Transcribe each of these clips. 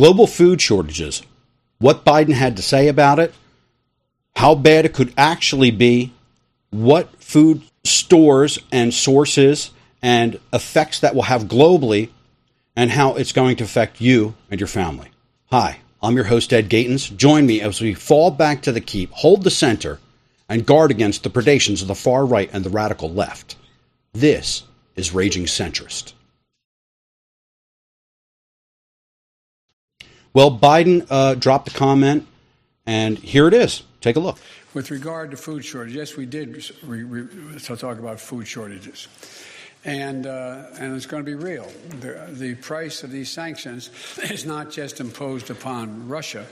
global food shortages, what Biden had to say about it, how bad it could actually be, what food stores and sources and effects that will have globally, and how it's going to affect you and your family. Hi, I'm your host, Ed Gatens. Join me as we fall back to the keep, hold the center, and guard against the predations of the far right and the radical left. This is Raging Centrist. Well, Biden uh, dropped a comment, and here it is. Take a look. With regard to food shortages, yes, we did re- re- talk about food shortages. And, uh, and it's going to be real. The, the price of these sanctions is not just imposed upon Russia,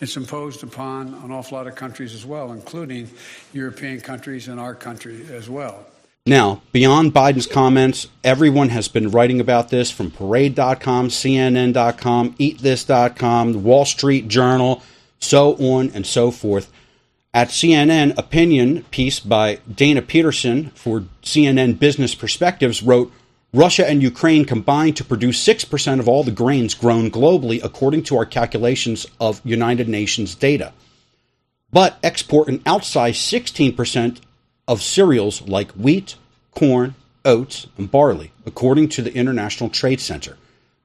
it's imposed upon an awful lot of countries as well, including European countries and our country as well. Now, beyond Biden's comments, everyone has been writing about this from Parade.com, CNN.com, EatThis.com, the Wall Street Journal, so on and so forth. At CNN, opinion piece by Dana Peterson for CNN Business Perspectives wrote Russia and Ukraine combined to produce 6% of all the grains grown globally, according to our calculations of United Nations data, but export an outsized 16% of cereals like wheat, corn, oats, and barley, according to the International Trade Center.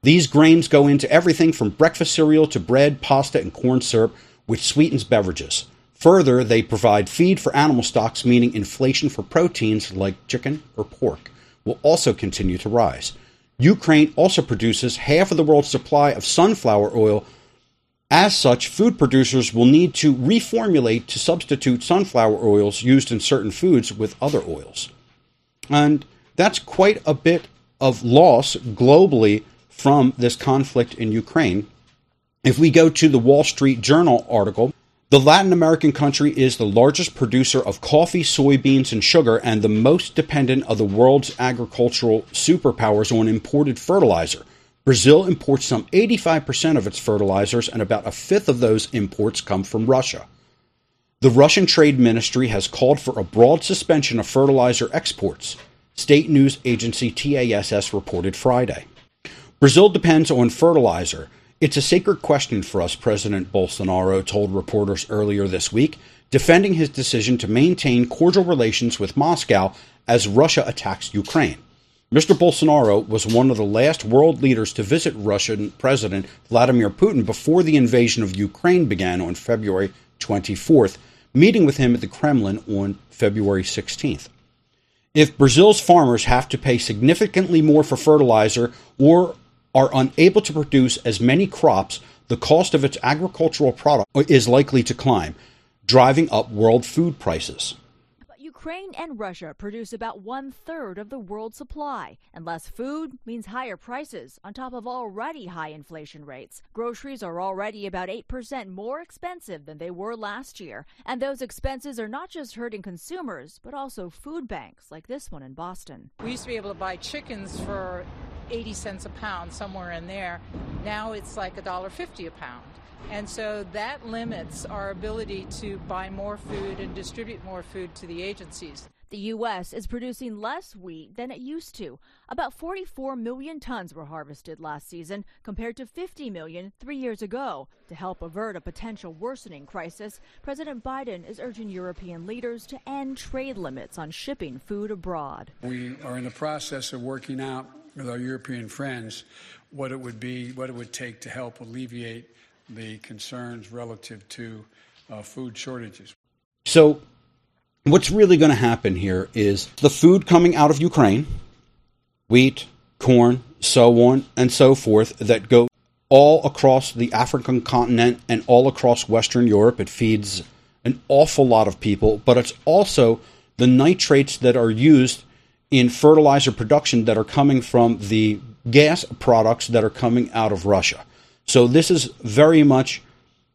These grains go into everything from breakfast cereal to bread, pasta, and corn syrup, which sweetens beverages. Further, they provide feed for animal stocks, meaning inflation for proteins like chicken or pork will also continue to rise. Ukraine also produces half of the world's supply of sunflower oil as such, food producers will need to reformulate to substitute sunflower oils used in certain foods with other oils. And that's quite a bit of loss globally from this conflict in Ukraine. If we go to the Wall Street Journal article, the Latin American country is the largest producer of coffee, soybeans, and sugar, and the most dependent of the world's agricultural superpowers on imported fertilizer. Brazil imports some 85% of its fertilizers, and about a fifth of those imports come from Russia. The Russian Trade Ministry has called for a broad suspension of fertilizer exports, state news agency TASS reported Friday. Brazil depends on fertilizer. It's a sacred question for us, President Bolsonaro told reporters earlier this week, defending his decision to maintain cordial relations with Moscow as Russia attacks Ukraine. Mr. Bolsonaro was one of the last world leaders to visit Russian President Vladimir Putin before the invasion of Ukraine began on February 24th, meeting with him at the Kremlin on February 16th. If Brazil's farmers have to pay significantly more for fertilizer or are unable to produce as many crops, the cost of its agricultural product is likely to climb, driving up world food prices. Ukraine and Russia produce about one third of the world's supply, and less food means higher prices on top of already high inflation rates. Groceries are already about 8% more expensive than they were last year, and those expenses are not just hurting consumers, but also food banks like this one in Boston. We used to be able to buy chickens for 80 cents a pound, somewhere in there. Now it's like $1.50 a pound. And so that limits our ability to buy more food and distribute more food to the agencies. The U.S. is producing less wheat than it used to. About 44 million tons were harvested last season, compared to 50 million three years ago. To help avert a potential worsening crisis, President Biden is urging European leaders to end trade limits on shipping food abroad. We are in the process of working out with our European friends what it would be, what it would take to help alleviate the concerns relative to uh, food shortages. So, what's really going to happen here is the food coming out of Ukraine, wheat, corn, so on and so forth, that go all across the African continent and all across Western Europe. It feeds an awful lot of people, but it's also the nitrates that are used in fertilizer production that are coming from the gas products that are coming out of Russia. So this is very much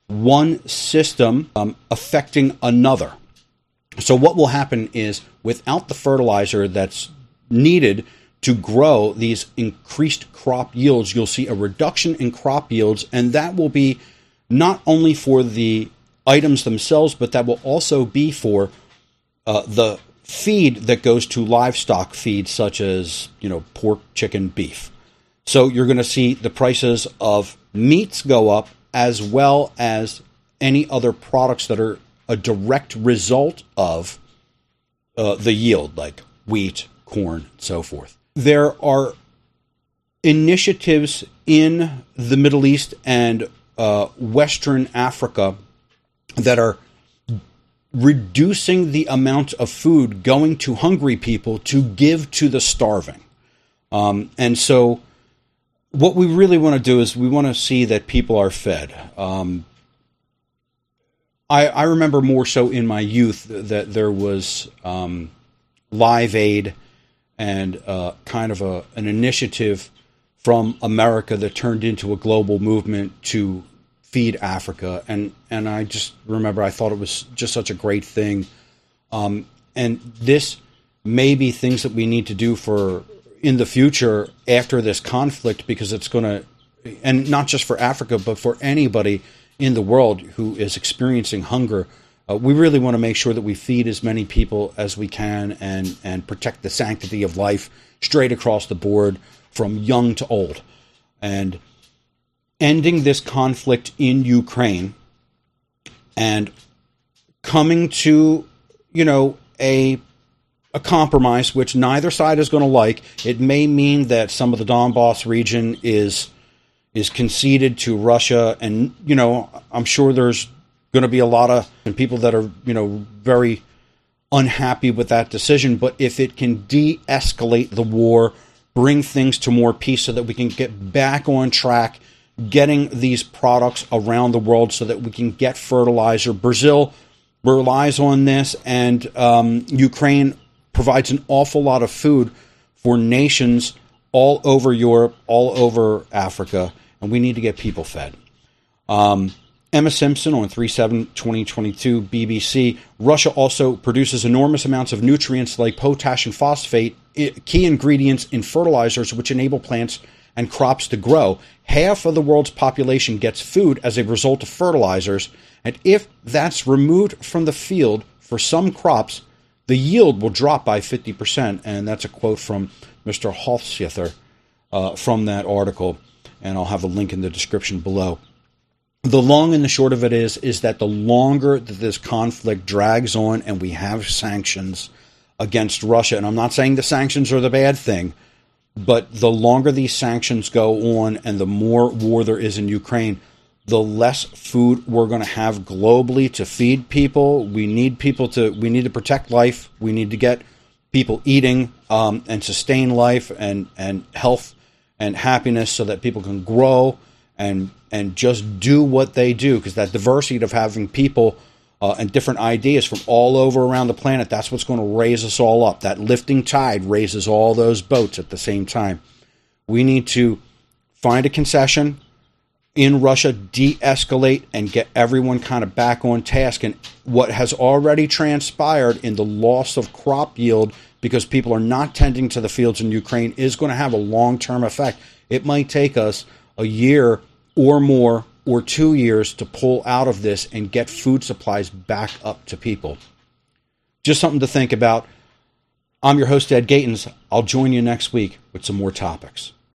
one system um, affecting another. So what will happen is without the fertilizer that's needed to grow these increased crop yields, you'll see a reduction in crop yields, and that will be not only for the items themselves, but that will also be for uh, the feed that goes to livestock feed, such as you know pork, chicken, beef. So you're going to see the prices of meats go up as well as any other products that are a direct result of uh, the yield, like wheat, corn, so forth. There are initiatives in the Middle East and uh, Western Africa that are reducing the amount of food going to hungry people to give to the starving. Um, and so, what we really want to do is we want to see that people are fed. Um, I, I, remember more so in my youth that there was um, Live Aid and uh, kind of a, an initiative from America that turned into a global movement to feed Africa. And, and I just remember I thought it was just such a great thing. Um, and this may be things that we need to do for in the future after this conflict because it's going to, and not just for Africa, but for anybody in the world who is experiencing hunger. Uh, we really want to make sure that we feed as many people as we can and, and protect the sanctity of life straight across the board from young to old. And ending this conflict in Ukraine and coming to, you know, a a compromise which neither side is going to like. It may mean that some of the Donbass region is is conceded to Russia, and you know, I'm sure there's going to be a lot of people that are you know very unhappy with that decision. But if it can de-escalate the war, bring things to more peace, so that we can get back on track, getting these products around the world, so that we can get fertilizer. Brazil relies on this, and um, Ukraine provides an awful lot of food for nations all over Europe, all over Africa, and we need to get people fed. Um, Emma Simpson on 3 7 2022 BBC. Russia also produces enormous amounts of nutrients like potash and phosphate, key ingredients in fertilizers which enable plants and crops to grow. Half of the world's population gets food as a result of fertilizers, and if that's removed from the field for some crops, the yield will drop by 50%. And that's a quote from Mr. Hofstadter uh, from that article. And I'll have a link in the description below. The long and the short of it is, is that the longer that this conflict drags on and we have sanctions against Russia, and I'm not saying the sanctions are the bad thing, but the longer these sanctions go on and the more war there is in Ukraine, the less food we're going to have globally to feed people. We need people to we need to protect life. We need to get people eating um, and sustain life and and health and happiness so that people can grow and and just do what they do because that diversity of having people uh, and different ideas from all over around the planet that's what's going to raise us all up that lifting tide raises all those boats at the same time we need to find a concession in Russia de escalate and get everyone kind of back on task. And what has already transpired in the loss of crop yield because people are not tending to the fields in Ukraine is going to have a long term effect. It might take us a year or more or two years to pull out of this and get food supplies back up to people. Just something to think about. I'm your host, Ed Gatens. I'll join you next week with some more topics.